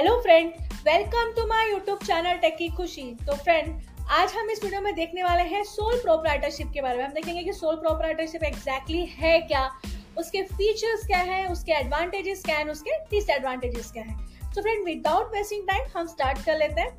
Hello friend welcome to my YouTube channel tech Khushi तो friend आज हम इस वीडियो में देखने वाले हैं सोल प्रोपराइटरशिप के बारे में। हम देखेंगे कि सोल प्रोपराइटरशिप एग्जैक्टली है क्या, उसके फीचर्स क्या है, उसके एडवांटेजेस क्या है उसके डिसएडवांटेजेस क्या है। तो फ्रेंड विदाउट वेस्टिंग टाइम हम स्टार्ट कर लेते हैं।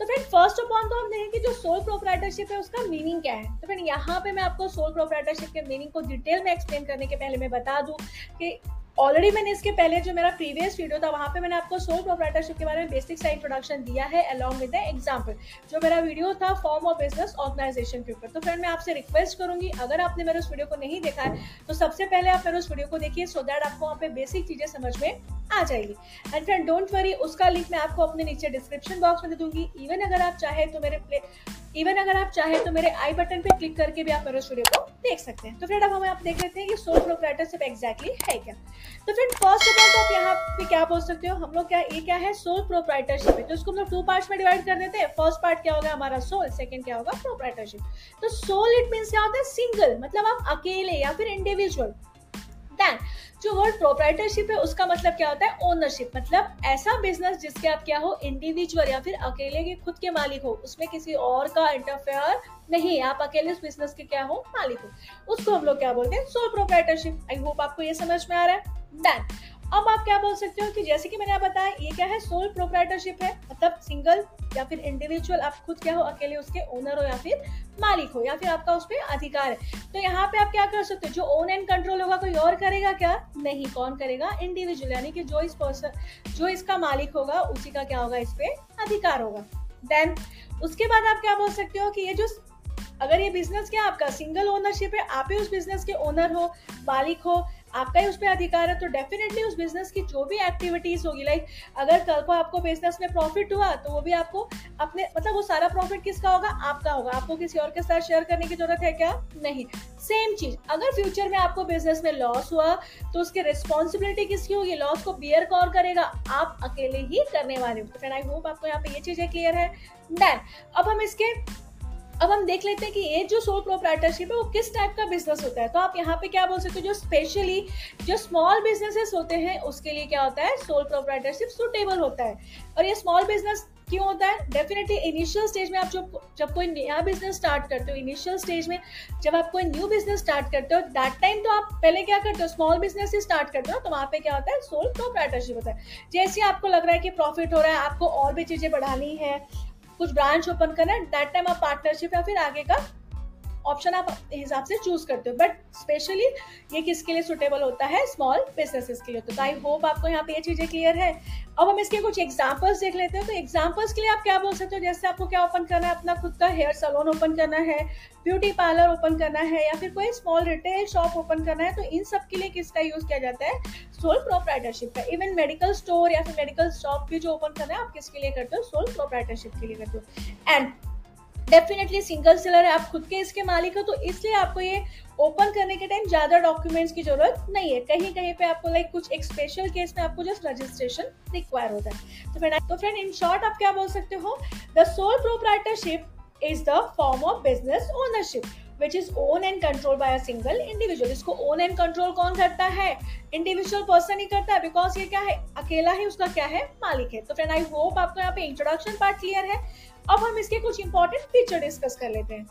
तो फ्रेंड फ़र्स्ट ऑफ़ ऑल तो हम देखेंगे जो सोल प्रोपराइटरशिप है, उसका मीनिंग क्या है। तो फ्रेंड यहाँ पे मैं आपको सोल प्रोपराइटरशिप के मीनिंग को डिटेल में एक्सप्लेन करने के पहले मैं बता दूँ कि ऑलरेडी मैंने इसके पहले जो मेरा प्रीवियस वीडियो था, वहाँ पे मैंने आपको सोल प्रोपराइटरशिप के बारे में बेसिक सा इंट्रोडक्शन दिया है अलॉन्ग विद एग्ज़ाम्पल जो मेरा वीडियो था फॉर्म ऑफ़ बिज़नेस ऑर्गेनाइजेशन के ऊपर. तो फ्रेंड मैं आपसे रिक्वेस्ट करूँगी, अगर आपने मेरे उस वीडियो को नहीं देखा है तो सबसे पहले आप मेरे उस वीडियो को देखिए सो दैट आपको वहाँ पे बेसिक चीज़ें समझ में आ जाएगी। एंड फ्रेंड डोंट वरी उसका लिंक मैं आपको अपने नीचे डिस्क्रिप्शन बॉक्स में दे दूँगी। इवन अगर आप चाहे तो मेरे प्ले इवन अगर आप चाहे तो मेरे आई बटन पे क्लिक करके भी आप मेरे वीडियो को देख सकते हैं। तो फ्रेंड अब हम आप देख लेते हैं कि सोल प्रोपराइटरशिप एग्जैक्टली है क्या। तो फ्रेंड फ़र्स्ट ऑफ़ ऑल तो आप यहाँ पे क्या बोल सकते हो? हम लोग क्या, ये क्या है? सोल प्रोपराइटरशिप है। तो इसको हम लोग टू पार्ट्स में डिवाइड कर देते हैं। फ़र्स्ट पार्ट क्या होगा? हमारा सोल सेकंड क्या होगा? प्रोपराइटरशिप तो सोल इट मीन क्या होता है? सिंगल मतलब आप अकेले या फिर इंडिविजुअल देन जो वर्ड प्रोप्राइटरशिप है, उसका मतलब क्या होता है? ओनरशिप मतलब ऐसा बिज़नेस जिसके आप क्या हो इंडिविजुअल या फिर अकेले के, खुद के मालिक हो, उसमें किसी और का इंटरफेयर नहीं है। आप अकेले उस बिज़नेस के क्या हो, मालिक हो। उसको हम लोग क्या बोलते हैं? सोल प्रोप्राइटरशिप आई होप आपको ये समझ में आ रहा है। देन अब आप क्या बोल सकते हो कि जैसे कि मैंने आप बताया, ये क्या है? सोल प्रोपराइटरशिप है। मतलब सिंगल या फिर इंडिविजुअल आप खुद क्या हो, अकेले उसके ओनर हो या फिर मालिक हो या फिर आपका उस पर अधिकार है। तो यहाँ पे आप क्या कर सकते हो? जो ओन एंड कंट्रोल होगा, कोई और करेगा क्या? नहीं, कौन करेगा? इंडिविजुअल यानी कि जो इस पर्सन जो इसका मालिक होगा, उसी का क्या होगा? इस पे अधिकार होगा। देन उसके बाद आप क्या बोल सकते हो कि ये जो अगर ये बिज़नेस क्या आपका सिंगल ओनरशिप है, आप ही उस बिज़नेस के ओनर हो, मालिक हो, आपका ही उस पर अधिकार है तो डेफिनेटली उस बिज़नेस की जो भी एक्टिविटीज़ होगी लाइक अगर कल को आपको बिज़नेस में प्रॉफिट हुआ तो वो भी आपको अपने मतलब वो सारा प्रॉफिट किसका होगा? आपका होगा। आपको किसी और के साथ शेयर करने की ज़रूरत है क्या? नहीं। सेम चीज़। अगर फ्यूचर में आपको बिज़नेस में लॉस हुआ तो उसकी रिस्पॉन्सिबिलिटी किसकी होगी? लॉस को बियर कौन करेगा? आप अकेले ही करने वाले हो। तो फ्रेंड आई होप आपको यहाँ पे ये चीज़ें क्लियर है। देन अब हम इसके अब हम देख लेते हैं कि ये जो सोल प्रोपराइटरशिप है, वो किस टाइप का बिज़नेस होता है? तो आप यहाँ पे क्या बोल सकते हो? जो स्पेशली जो स्मॉल बिजनेसेस होते हैं, उसके लिए क्या होता है? सोल प्रोपराइटरशिप सुटेबल होता है। और ये स्मॉल बिज़नेस क्यों होता है? डेफिनेटली इनिशियल स्टेज में आप जब जब कोई नया बिज़नेस स्टार्ट करते हो इनिशियल स्टेज में जब आप कोई न्यू बिज़नेस स्टार्ट करते हो दैट टाइम तो आप पहले क्या करते हो? स्मॉल बिज़नेस से स्टार्ट करते हो तो वहाँ पे क्या होता है? सोल प्रोपराइटरशिप होता है। जैसे आपको लग रहा है कि प्रॉफिट हो रहा है, आपको और भी चीज़ें बढ़ानी है कुछ ब्रांच ओपन करना है दैट टाइम आप पार्टनरशिप या फिर आगे का ऑप्शन आप हिसाब से चूज़ करते हो। बट स्पेशली ये किसके लिए सुटेबल होता है? स्मॉल बिजनेसेस के लिए। तो आई होप आपको यहाँ पे ये चीज़ें क्लियर है। अब हम इसके कुछ एग्जांपल्स देख लेते हैं। तो एग्जांपल्स के लिए आप क्या बोल सकते हो? जैसे आपको क्या ओपन करना है? अपना खुद का हेयर सलोन ओपन करना है ब्यूटी पार्लर ओपन करना है, या फिर कोई स्मॉल रिटेल शॉप ओपन करना है तो इन सब के लिए किसका यूज़ किया जाता है? सोल प्रोपराइटरशिप का। इवन मेडिकल स्टोर या फिर मेडिकल शॉप भी जो ओपन करना है, आप किसके लिए करते हो? सोल प्रोपराइटरशिप के लिए करते हो। एंड डेफिनेटली सिंगल सेलर है आप खुद के इसके मालिक हो तो इसलिए आपको ये ओपन करने के टाइम ज़्यादा डॉक्यूमेंट्स की ज़रूरत नहीं है। कहीं कहीं पे आपको लाइक कुछ एक स्पेशल केस में आपको जस्ट रजिस्ट्रेशन रिक्वायर होता है। तो फ्रेंड तो फ्रेंड इन शॉर्ट आप क्या बोल सकते हो? The sole proprietorship is the form of business ownership which is own and control by a single individual इसको ओन एंड कंट्रोल कौन करता है? इंडिविजुअल पर्सन ही करता है बिकॉज़ ये क्या है? अकेला ही उसका क्या है? मालिक है। तो फ्रेंड आई होप आपको यहाँ पे इंट्रोडक्शन पार्ट क्लियर है। अब हम इसके कुछ इंपॉर्टेंट फीचर डिस्कस कर लेते हैं।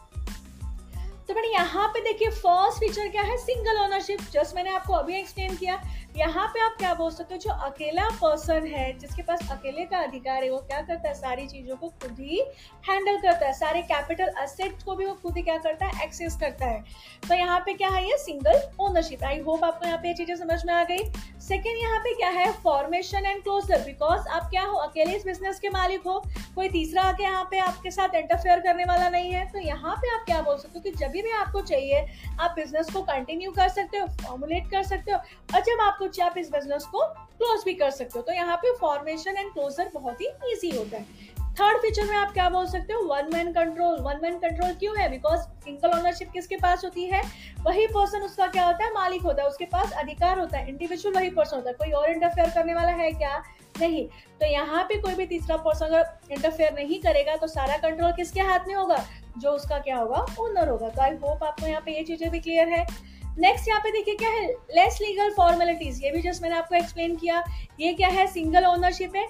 तो मैंने यहाँ पे देखिए फ़र्स्ट फीचर क्या है? सिंगल ओनरशिप जस्ट मैंने आपको अभी एक्सप्लेन किया। यहाँ पे आप क्या बोल सकते हो? जो अकेला पर्सन है, जिसके पास अकेले का अधिकार है, वो क्या करता है? सारी चीज़ों को खुद ही हैंडल करता है। सारे कैपिटल असेट्स को भी वो खुद ही क्या करता है? एक्सेस करता है। तो यहाँ पे क्या है? ये सिंगल ओनरशिप आई होप आपको यहाँ पे ये चीज़ें समझ में आ गई। सेकेंड यहाँ पे क्या है? फॉर्मेशन एंड क्लोजर बिकॉज़ आप क्या हो? अकेले इस बिज़नेस के मालिक हो। कोई तीसरा आके यहाँ पे आपके साथ इंटरफेयर करने वाला नहीं है। तो यहाँ पे आप क्या बोल सकते हो कि जब भी आपको चाहिए, आप बिज़नेस को कंटिन्यू कर सकते हो फॉर्मुलेट कर सकते हो। और जब आपको चाहिए आप इस बिज़नेस को क्लोज भी कर सकते हो। तो यहाँ पे फॉर्मेशन एंड क्लोजर बहुत ही ईजी होता है। थर्ड फीचर में आप क्या बोल सकते हो? One man control one man control क्यों है? बिकॉज़ सिंगल ओनरशिप किसके पास होती है? वही पर्सन उसका क्या होता है? मालिक होता है। उसके पास अधिकार होता है। इंडिविजुअल वही पर्सन होता है। कोई और इंटरफेयर करने वाला है क्या? नहीं। तो यहाँ पे कोई भी तीसरा पर्सन अगर इंटरफेयर नहीं करेगा तो सारा कंट्रोल किसके हाथ में होगा? जो उसका क्या होगा? ओनर होगा। तो आई होप आपको यहाँ पे ये चीज़ें भी क्लियर है। नेक्स्ट यहाँ पे देखिए क्या है लेस लीगल फॉर्मेलिटीज ये भी जस्ट मैंने आपको एक्सप्लेन किया, ये क्या है सिंगल ओनरशिप है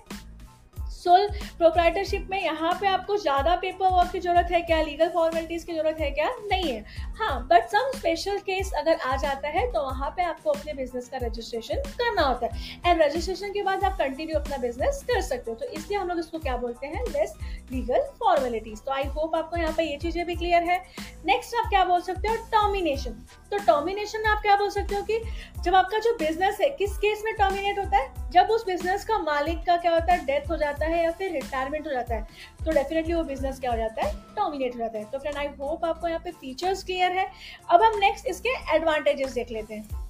सोल प्रोप्राइटरशिप में यहाँ पे आपको ज़्यादा पेपर वर्क की ज़रूरत है क्या? लीगल फॉर्मेलिटीज़ की ज़रूरत है क्या? नहीं है। हाँ बट सम स्पेशल केस अगर आ जाता है तो वहाँ पे आपको अपने बिज़नेस का रजिस्ट्रेशन करना होता है। एंड रजिस्ट्रेशन के बाद आप कंटिन्यू अपना बिज़नेस कर सकते हो। तो इसलिए हम लोग इसको क्या बोलते हैं? लेस लीगल फॉर्मेलिटीज तो आई होप आपको यहाँ पे ये चीज़ें भी क्लियर है। नेक्स्ट आप क्या बोल सकते हो? टर्मिनेशन तो टर्मिनेशन आप क्या बोल सकते हो कि जब आपका जो बिज़नेस है, किस केस में टर्मिनेट होता है? जब उस बिज़नेस का मालिक का क्या होता है? डेथ हो जाता है। या फिर रिटायरमेंट हो जाता है तो डेफिनेटली वो बिज़नेस क्या हो जाता है? टर्मिनेट हो जाता है। तो फ्रेंड आई होप आपको यहाँ पे फीचर्स क्लियर है। अब हम नेक्स्ट इसके एडवांटेजेस देख लेते हैं।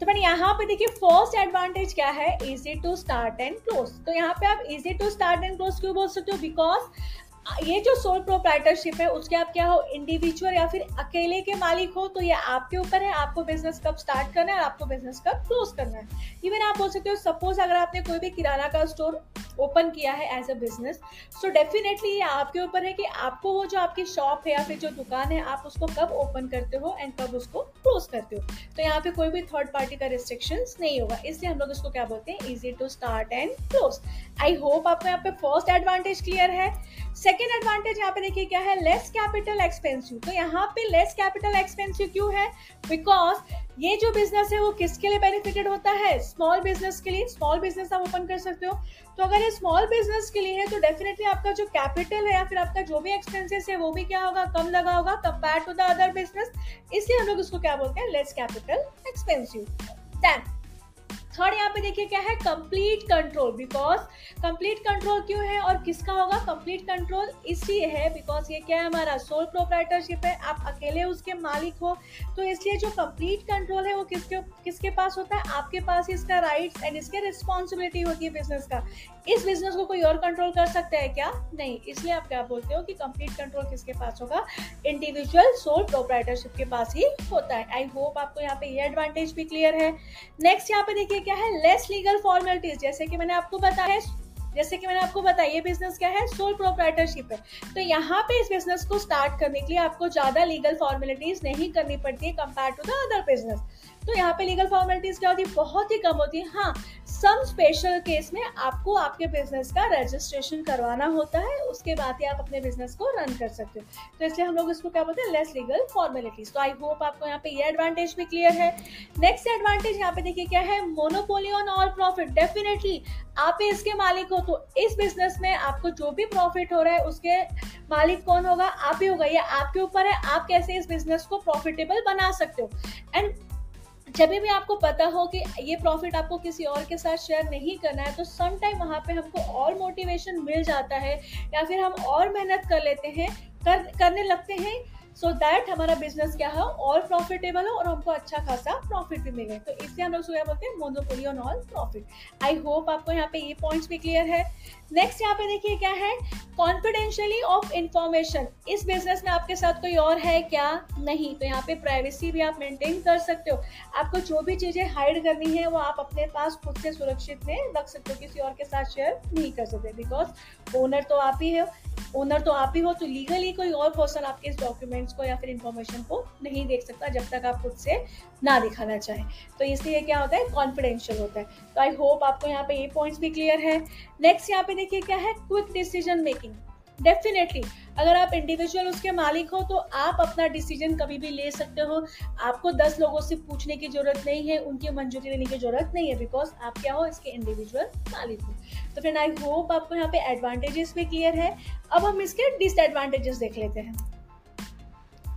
तो मैंने यहाँ पे देखिए फ़र्स्ट एडवांटेज क्या है? Easy to start and close तो यहाँ पे आप easy to start and close क्यों बोल सकते हो? बिकॉज़ ये जो सोल प्रोप्राइटरशिप है, उसके आप क्या हो इंडिविजुअल या फिर अकेले के मालिक हो तो ये आपके ऊपर है, आपको बिज़नेस कब स्टार्ट करना है और आपको बिज़नेस कब क्लोज करना है। इवन आप बोल सकते हो सपोज़ अगर आपने कोई भी किराना का स्टोर ओपन किया है as a business so definitely ये आपके ऊपर है कि आपको वो जो आपकी शॉप है या फिर जो दुकान है, आप उसको कब ओपन करते हो एंड कब उसको क्लोज करते हो। तो यहाँ पे कोई भी थर्ड पार्टी का रिस्ट्रिक्शन नहीं होगा, इसलिए हम लोग इसको क्या बोलते हैं easy to start and close I hope आपको यहाँ पे फ़र्स्ट एडवांटेज क्लियर है। सेकेंड एडवांटेज यहाँ पे देखिए क्या है? लेस कैपिटल एक्सपेंसिव तो यहाँ पे लेस कैपिटल एक्सपेंसिव क्यों है? बिकॉज़ ये जो बिज़नेस है, वो किसके लिए बेनिफिटेड होता है? स्मॉल बिज़नेस के लिए. स्मॉल बिज़नेस आप ओपन कर सकते हो. तो अगर ये स्मॉल बिज़नेस के लिए है तो डेफिनेटली आपका जो कैपिटल है या फिर आपका जो भी एक्सपेंसेस है, वो भी क्या होगा? कम लगा होगा compare to the other business इसलिए हम लोग इसको क्या बोलते हैं? Less capital expensive then third यहाँ पे देखिए क्या है? Complete control because complete control क्यों है और किसका होगा? कंप्लीट कंट्रोल इसलिए है बिकॉज़ ये क्या है? हमारा सोल प्रोप्राइटरशिप है। आप अकेले उसके मालिक हो तो इसलिए जो कंप्लीट कंट्रोल है वो किसके किसके पास होता है? आपके पास इसका राइट्स एंड इसके रिस्पॉन्सिबिलिटी होती है बिज़नेस का। इस बिज़नेस को कोई और कंट्रोल कर सकता है क्या? नहीं, इसलिए आप क्या बोलते हो कि कंप्लीट कंट्रोल किसके पास होगा? इंडिविजुअल सोल प्रोप्राइटरशिप के पास ही होता है। आई होप आपको यहाँ पे ये एडवांटेज भी क्लियर है। नेक्स्ट यहाँ पे देखिए क्या है? लेस लीगल फॉर्मेलिटीज जैसे कि मैंने आपको बताया जैसे कि मैंने आपको बताया, ये बिज़नेस क्या है? सोल प्रोप्राइटरशिप है। तो यहाँ पे इस बिज़नेस को स्टार्ट करने के लिए आपको ज़्यादा लीगल फॉर्मेलिटीज नहीं करनी पड़ती है compare to the other business तो यहाँ पे लीगल फॉर्मेलिटीज क्या होती है? बहुत ही कम होती है। हाँ सम स्पेशल केस में आपको आपके बिज़नेस का रजिस्ट्रेशन करवाना होता है। उसके बाद ही आप अपने बिज़नेस को रन कर सकते हो। तो इसलिए हम लोग इसको क्या बोलते हैं? लेस लीगल फॉर्मेलिटीज तो आई होप आपको यहाँ पे ये एडवांटेज भी क्लियर है। नेक्स्ट एडवांटेज यहाँ पे देखिए क्या है? Monopoly on all profit definitely आप ही इसके मालिक हो तो इस बिज़नेस में आपको जो भी प्रॉफिट हो रहा है, उसके मालिक कौन होगा? आप ही होगा। ये आपके ऊपर है। आप कैसे इस बिज़नेस को प्रॉफिटेबल बना सकते हो? एंड जब भी आपको पता हो कि ये प्रॉफिट आपको किसी और के साथ शेयर नहीं करना है तो सम टाइम वहाँ पे हमको और मोटिवेशन मिल जाता है या फिर हम और मेहनत कर लेते हैं, कर, करने लगते हैं सो so दैट हमारा बिज़नेस क्या हो? और प्रॉफिटेबल हो और हमको अच्छा खासा प्रॉफिट भी मिले। तो इसलिए हम लोग क्या बोलते हैं monopoly on all profit I hope आपको यहाँ पे ये पॉइंट्स भी क्लियर है। नेक्स्ट यहाँ पे देखिए क्या है? कॉन्फिडेंशियली ऑफ़ इंफॉर्मेशन इस बिज़नेस में आपके साथ कोई और है क्या? नहीं। तो यहाँ पे प्राइवेसी भी आप मेंटेन कर सकते हो। आपको जो भी चीज़ें हाइड करनी है, वो आप अपने पास खुद से सुरक्षित में रख सकते हो। किसी और के साथ शेयर नहीं कर सकते। बिकॉज़ ओनर तो आप ही हो। ओनर तो आप ही हो। तो लीगली कोई और पर्सन आपके इस डॉक्यूमेंट्स को या फिर इंफॉर्मेशन को नहीं देख सकता जब तक आप खुद से ना दिखाना चाहें। तो इसलिए क्या होता है? कॉन्फिडेंशियल होता है। तो आई होप आपको यहाँ पे ये पॉइंट्स भी क्लियर है। नेक्स्ट यहाँ पे देखिए क्या है? क्विक डिसीज़न मेकिंग डेफिनेटली अगर आप इंडिविजुअल उसके मालिक हो तो आप अपना डिसीज़न कभी भी ले सकते हो। आपको दस लोगों से पूछने की ज़रूरत नहीं है, उनकी मंजूरी लेने की ज़रूरत नहीं है बिकॉज़ आप क्या हो? इसके इंडिविजुअल मालिक हो। तो फ्रेंड आई होप आपको यहाँ पे एडवांटेजेस भी क्लियर है। अब हम इसके डिसएडवांटेजेस देख लेते हैं।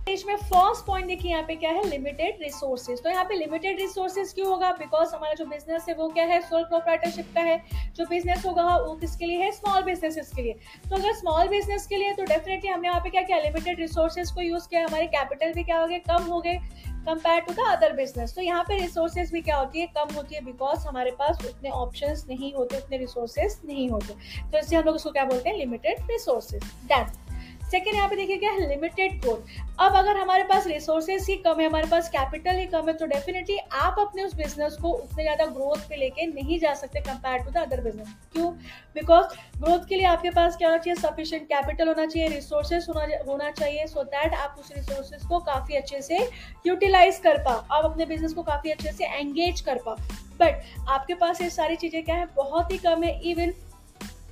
पेज में फ़र्स्ट पॉइंट देखिए यहाँ पे क्या है? लिमिटेड रिसोर्सेज तो यहाँ पे लिमिटेड रिसोर्सेज क्यों होगा? बिकॉज़ हमारा जो बिज़नेस है वो क्या है? सोल प्रोप्राइटरशिप का है। जो बिज़नेस होगा, वो किसके लिए है? स्मॉल बिजनेसेस के लिए. तो अगर स्मॉल बिज़नेस के लिए तो डेफिनेटली हमने यहाँ पे क्या किया? लिमिटेड रिसोर्सेज को यूज़ किया। हमारे कैपिटल भी क्या हो गए? कम हो गए compare to the other business तो यहाँ पे रिसोर्सेज भी क्या होती है? कम होती है बिकॉज़ हमारे पास उतने ऑप्शन नहीं होते, उतने रिसोर्सेज नहीं होते. तो इसलिए हम लोग उसको क्या बोलते हैं? लिमिटेड रिसोर्सेज डैट सेकेंड यहाँ पे देखिए क्या है लिमिटेड ग्रोथ अब अगर हमारे पास रिसोर्सेज ही कम है, हमारे पास कैपिटल ही कम है तो डेफिनेटली आप अपने उस बिज़नेस को उतने ज़्यादा ग्रोथ पे लेके नहीं जा सकते compare to the other business क्यों? बिकॉज़ ग्रोथ के लिए आपके पास क्या होना चाहिए? सफिशियंट कैपिटल होना चाहिए रिसोर्सेज होना चाहिए सो दैट आप उस रिसोर्सेज को काफ़ी अच्छे से यूटिलाइज कर पाओ, आप अपने बिज़नेस को काफ़ी अच्छे से एंगेज कर पाओ. बट आपके पास ये सारी चीज़ें क्या है? बहुत ही कम है इवन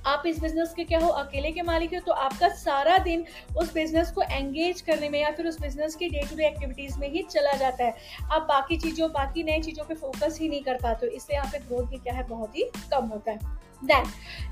आप इस बिज़नेस के क्या हो, अकेले के मालिक हो तो आपका सारा दिन उस बिज़नेस को एंगेज करने में या फिर उस बिज़नेस की डे टू डे एक्टिविटीज़ में ही चला जाता है। आप बाकी चीज़ों, बाकी नई चीज़ों पर फोकस ही नहीं कर पाते इससे यहाँ पे ग्रोथ भी क्या है, बहुत ही कम होता है। देन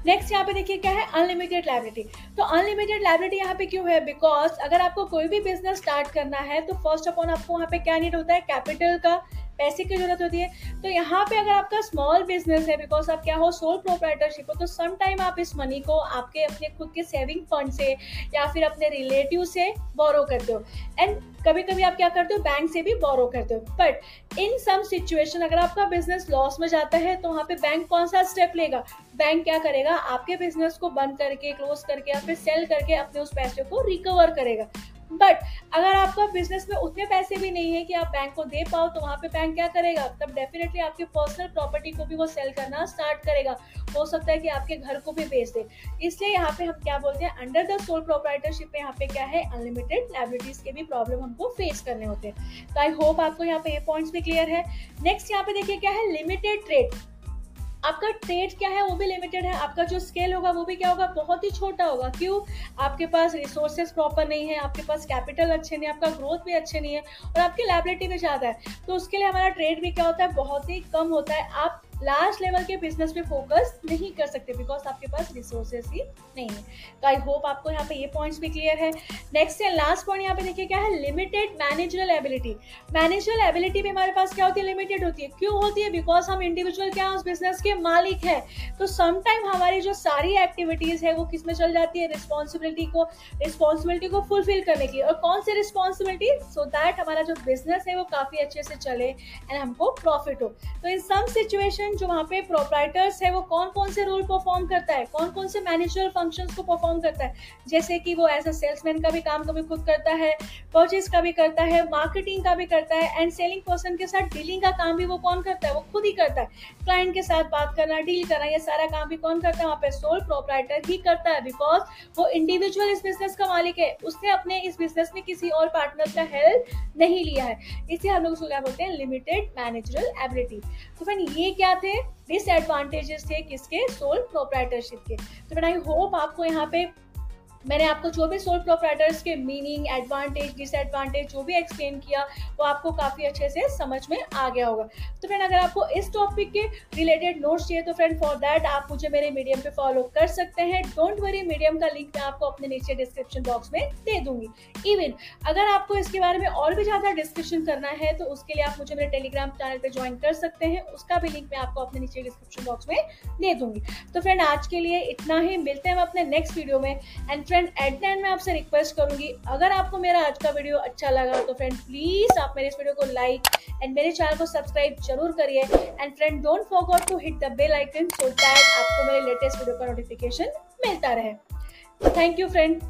नेक्स्ट यहाँ पे देखिए क्या है अनलिमिटेड लाइब्रेटी तो अनलिमिटेड लाइब्रेटी यहाँ पे क्यों है? बिकॉज़ अगर आपको कोई भी बिज़नेस स्टार्ट करना है तो फ़र्स्ट ऑफ़ ऑल आपको वहाँ पे क्या नीड होता है? कैपिटल का पैसे की ज़रूरत होती है। तो यहाँ पे अगर आपका स्मॉल बिज़नेस है बिकॉज़ आप क्या हो सोल प्रोप्राइटरशिप हो तो सम टाइम आप इस मनी को आपके, अपने खुद के सेविंग फंड से या फिर अपने रिलेटिव से बोरो करते हो एंड कभी कभी आप क्या करते हो बैंक से भी बोरो करते हो बट इन सम सिचुएशन अगर आपका बिज़नेस लॉस में जाता है तो वहाँ पे बैंक कौन सा स्टेप लेगा? बैंक क्या करेगा? आपके बिज़नेस को बंद करके क्लोज करके या फिर सेल करके अपने उस पैसे को रिकवर करेगा। बट अगर आपका बिज़नेस में उतने पैसे भी नहीं है कि आप बैंक को दे पाओ तो वहाँ पे बैंक क्या करेगा? तब डेफिनेटली आपकी पर्सनल प्रॉपर्टी को भी वो सेल करना स्टार्ट करेगा। हो सकता है कि आपके घर को भी बेच दे। इसलिए यहाँ पे हम क्या बोलते हैं अंडर द सोल प्रोपराइटरशिप में यहाँ पे क्या है अनलिमिटेड लाइबिलिटीज के भी प्रॉब्लम हमको फेस करने होते हैं। तो आई होप आपको यहाँ पे ये पॉइंट्स भी क्लियर है। नेक्स्ट यहाँ पे देखिए क्या है लिमिटेड ट्रेड आपका ट्रेड क्या है, वो भी लिमिटेड है। आपका जो स्केल होगा, वो भी क्या होगा? बहुत ही छोटा होगा। क्यों? आपके पास रिसोर्सेज प्रॉपर नहीं है, आपके पास कैपिटल अच्छे नहीं है, आपका ग्रोथ भी अच्छे नहीं है और आपकी लाइबिलिटी भी ज़्यादा है। तो उसके लिए हमारा ट्रेड भी क्या होता है? बहुत ही कम होता है। आप लास्ट लेवल के बिज़नेस पे फोकस नहीं कर सकते बिकॉज़ आपके पास रिसोर्सेस ही नहीं है। तो आई होप आपको यहाँ पे ये पॉइंट्स भी क्लियर है। नेक्स्ट एंड लास्ट पॉइंट यहाँ पे देखिए क्या है? Limited managerial ability managerial ability भी हमारे पास क्या होती है? लिमिटेड होती है। क्यों होती है? बिकॉज़ हम इंडिविजुअल क्या है? उस बिज़नेस के मालिक है। तो समटाइम हमारी जो सारी एक्टिविटीज़ है, वो किसमें चल जाती है? रिस्पॉन्सिबिलिटी को रिस्पॉन्सिबिलिटी को फुलफिल करने की और कौन सी रिस्पॉन्सिबिलिटी सो दैट हमारा जो बिज़नेस है, वो काफ़ी अच्छे से चले एंड हमको प्रॉफिट हो। तो इन सम सिचुएशन फ़ंक्शन जो वहाँ पे प्रोपराइटर्स है, वो कौन कौन से रोल परफॉर्म करता है? कौन कौन से मैनेजरल फ़ंक्शंस को परफॉर्म करता है? जैसे कि वो एज अ सेल्समैन का भी काम कभी खुद करता है परचेज का भी करता है मार्केटिंग का भी करता है एंड सेलिंग पर्सन के साथ डीलिंग का काम भी वो कौन करता है? वो खुद ही करता है। क्लाइंट के साथ बात करना डील करना, ये सारा काम भी कौन करता है? वहाँ पे सोल प्रोपराइटर ही करता है बिकॉज़ वो इंडिविजुअल इस बिज़नेस का मालिक है। उसने अपने इस बिज़नेस में किसी और पार्टनर का हेल्प नहीं लिया है। इसे हम लोग उसको बोलते हैं लिमिटेड मैनेजरल एबिलिटी तो फ्रेंड ये क्या थे डिसएडवांटेजेस थे किसके? सोल प्रोपराइटरशिप के। तो बट आई होप आपको यहाँ पे मैंने आपको जो भी सोल प्रोपराइटर्स के मीनिंग एडवांटेज डिसएडवांटेज जो भी एक्सप्लेन किया, वो आपको काफ़ी अच्छे से समझ में आ गया होगा। तो फ्रेंड अगर आपको इस टॉपिक के रिलेटेड नोट्स चाहिए तो फ्रेंड फॉर दैट आप मुझे मेरे मीडियम पे फॉलो कर सकते हैं। डोंट वरी मीडियम का लिंक मैं आपको अपने नीचे डिस्क्रिप्शन बॉक्स में दे दूँगी। इवन अगर आपको इसके बारे में और भी ज़्यादा डिस्कशन करना है तो उसके लिए आप मुझे मेरे टेलीग्राम चैनल पर ज्वाइन कर सकते हैं। उसका भी लिंक मैं आपको अपने नीचे डिस्क्रिप्शन बॉक्स में दे दूँगी। तो फ्रेंड आज के लिए इतना ही। मिलते हैं हम अपने नेक्स्ट वीडियो में। एंड फ्रेंड एट एंड मैं आपसे रिक्वेस्ट करूँगी, अगर आपको मेरा आज का वीडियो अच्छा लगा तो फ्रेंड प्लीज़ आप मेरे इस वीडियो को लाइक एंड मेरे चैनल को सब्सक्राइब ज़रूर करिए। And friend don't forget to hit the bell icon so that आपको मेरे लेटेस्ट वीडियो का नोटिफिकेशन मिलता रहे। Thank you friend